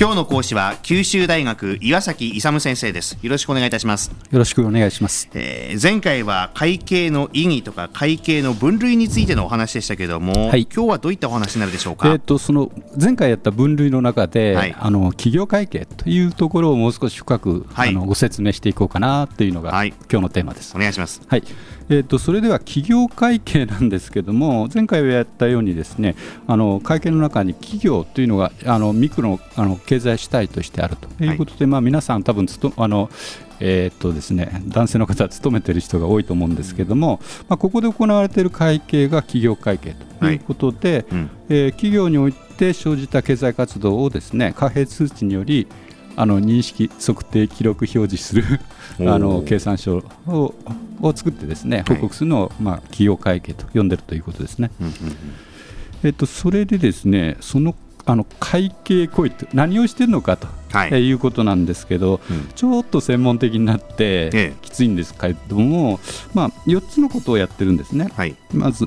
今日の講師は九州大学岩崎勇先生です。よろしくお願いいたします。よろしくお願いします、えー、前回は会計の意義とか会計の分類についてのお話でしたけれども、はい、今日はどういったお話になるでしょうか、えーと、その前回やった分類の中で、はい、あの企業会計というところをもう少し深く、はい、あのご説明していこうかなというのが、今日のテーマですお願いします、はいえーと、それでは企業会計なんですけども前回やったようにですねあの会計の中に企業というのがあのミクロのあの経済主体としてあるということで、はい、まあ、皆さん多分つとあのえー、っとですね、男性の方は勤めている人が多いと思うんですけども、まあ、ここで行われている会計が企業会計ということで、はいうん、えー、企業において生じた経済活動をですね貨幣通知によりあの認識、測定、記録、表示するあの計算書をを作ってですね報告するのを、まあ、企業会計と呼んでるということですね。えっと、それでですねそのあの会計行為って何をしてるのかと、はい、いうことなんですけど、うん、ちょっと専門的になってきついんですけれども、まあ、4つのことをやってるんですね。はい、まず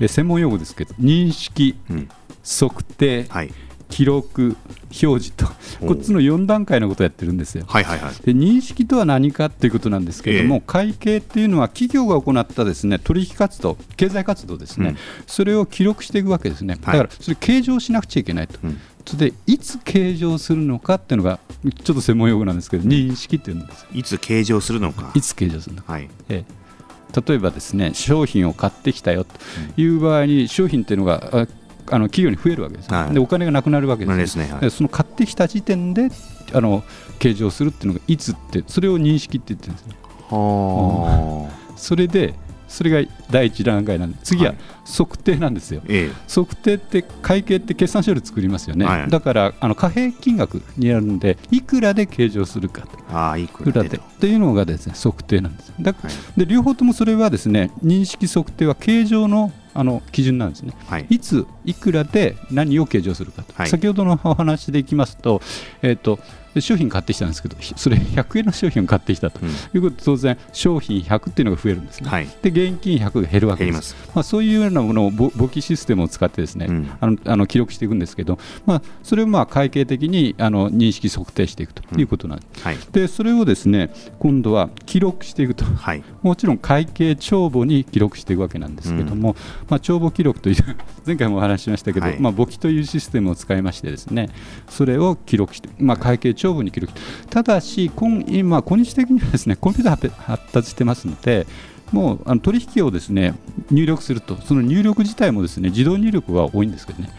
え専門用語ですけど認識、うん、測定、はい記録、表示と、こっちの4段階のことをやってるんですよ。はいはいはい、で認識とは何かということなんですけれども、えー、会計っていうのは企業が行ったですね取引活動、経済活動ですね、うん、それを記録していくわけですね、だからそれ、計上しなくちゃいけないと。うん。それでいつ計上するのかっていうのがちょっと専門用語なんですけど認識っていうんですいつ計上するのか。いつ計上するのか、はい。ええ、例えばですね商品を買ってきたよという場合に商品っていうのがあの企業に増えるわけです、はい、でお金がなくなるわけです、ねはい、その買ってきた時点であの計上するっていうのがいつってそれを認識って言ってるんですよ。それでそれが第一段階なんで次は測定なんですよ、はい、測定って会計って決算書類作りますよね、はい、だからあの貨幣金額になるんでいくらで計上するか。とあいくらでと。いうのがですね測定なんです。だ、はい、で両方ともそれはですね認識測定は計上のあの基準なんですね、はい、いつ、いくらで何を計上するかと、はい、先ほどのお話でいきますと,、えーと、商品買ってきたんですけど、それ100円の商品を買ってきたと。いうことで、当然、商品100っていうのが増えるんですね、はい、で現金100が減るわけです、まあ、そういうようなものを簿記システムを使ってですね、うん、あのあの記録していくんですけど、まあ、それをまあ会計的にあの認識、測定していくということなんです、うんはい、でそれをですね今度は記録していくと、はい、もちろん会計帳簿に記録していくわけなんですけども、うん。まあ、帳簿記録という 前回もお話ししましたけど、はい、まあ、簿記というシステムを使いましてですねそれを記録して、まあ、会計帳簿に記録ただし今今今日的にはですねコンピューター発達してますのでもうあの取引をですね入力するとその入力自体もですね自動入力が多いんですけどね。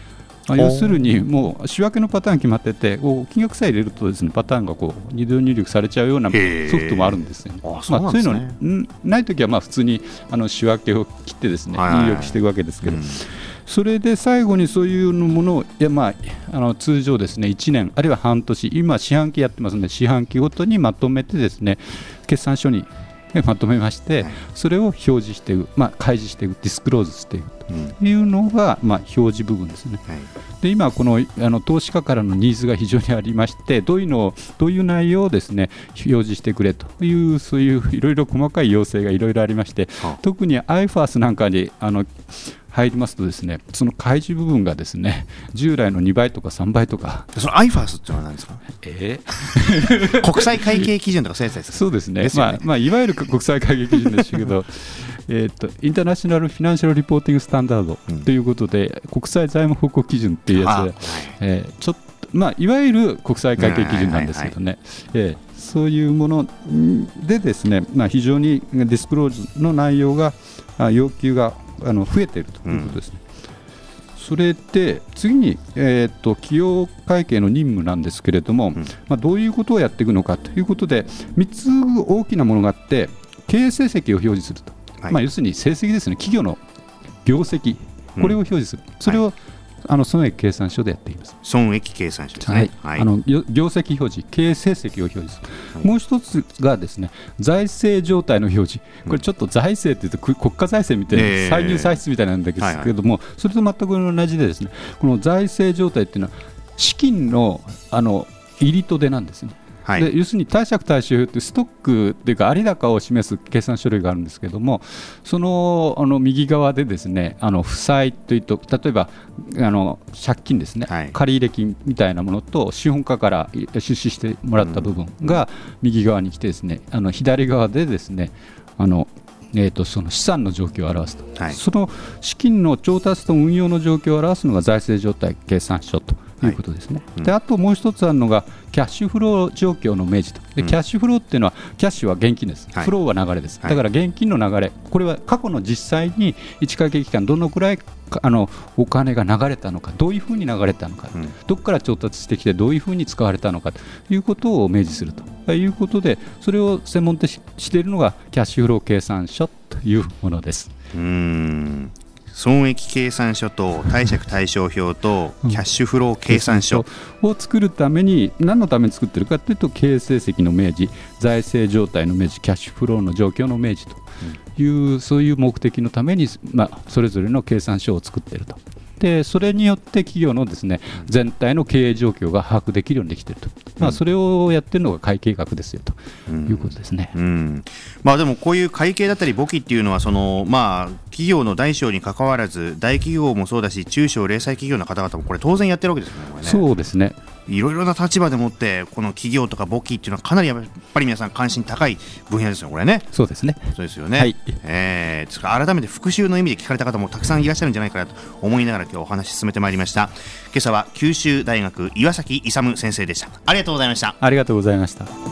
まあ、要するにもう仕分けのパターン決まってて金額さえ入れるとですねパターンがこう二度入力されちゃうようなソフトもあるんですよ、ね、まあ、そういうのないときはまあ普通にあの仕分けを切ってですね入力していくわけですけど、うん、それで最後にそういうものをいや、まあ、あの通常ですね1年あるいは半年今四半期やってますので四半期ごとにまとめてですね決算書にまとめまして、それを表示していく、まあ、開示していく、ディスクローズしていくというのが、まあ、表示部分ですね。で今、このあの投資家からのニーズが非常にありまして、どういうのをどういう内容をですね表示してくれという、そういういろいろ細かい要請がいろいろありまして、特に iFAS なんかにあの入りますとですねその開示部分がですね従来の2倍とか3倍とか。その IFAS っていうのは何ですか、え？ー、国際会計基準とかそういうやつですか？そうですね、ね、まあまあ、いわゆる国際会計基準ですけど えとインターナショナル・フィナンシャル・リポーティング・スタンダードということで、うん、国際財務報告基準っていうやつで、えー、ちょっとまあ、いわゆる国際会計基準なんですけどね、えそういうものでですね、まあ、非常にディスクローズの内容が要求があの増えているということですね。うん、それで次に、えーと、企業会計の任務なんですけれども、うん、まあ、どういうことをやっていくのかということで3つ大きなものがあって経営成績を表示すると、はい、まあ、要するに成績ですね。企業の業績。これを表示する、うん、それを、はいあの損益計算書でやっています。損益計算書ですね、はい、あの業績表示、経営成績を表示する、はい、もう一つがですね財政状態の表示、これちょっと財政っていうと国家財政みたいな、歳入歳出みたいなんですけれども、それと全く同じで、ですねこの財政状態っていうのは、資金のあの入りと出なんですね。はい、で要するに貸借対照表ってストックというか有高を示す計算書類があるんですけれどもそのあの右側でですねあの負債というと例えばあの借金ですね、はい、借入金みたいなものと資本家から出資してもらった部分が右側に来てですねあの左側でですねあのえーと、その資産の状況を表すと、はい、その資金の調達と運用の状況を表すのが財政状態計算書とい。うことですね、はいうん、であともう一つあるのがキャッシュフロー状況の明示と。でキャッシュフローっていうのはキャッシュは現金です、フローは流れです、だから現金の流れ。これは過去の実際に1会計期間どのくらいあのお金が流れたのかどういうふうに流れたのか、うん、どこから調達してきてどういうふうに使われたのかということを明示すると。いうことでそれを専門としているのがキャッシュフロー計算書というものです。うん損益計算書と貸借対照表とキャッシュフロー計算書、を作るために何のために作ってるかというと経営成績の明示財政状態の明示キャッシュフローの状況の明示という、そういう目的のために、まあ、それぞれの計算書を作っていると。でそれによって企業のですね全体の経営状況が把握できるようにできていると、まあ、それをやってるのが会計学ですよということですね、うん。うん、まあ、でもこういう会計だったり簿記っていうのはその、まあ、企業の大小にかかわらず大企業もそうだし中小零細企業の方々もこれ当然やってるわけですよね。そうですねいろいろな立場でもってこの企業とか簿記っていうのはかなりやっぱり皆さん関心高い分野ですよこれね。そうですね。そうですよね、はい、えー、改めて復習の意味で聞かれた方もたくさんいらっしゃるんじゃないかなと思いながら今日お話進めてまいりました。今朝は九州大学岩崎勇先生でした。ありがとうございました。ありがとうございました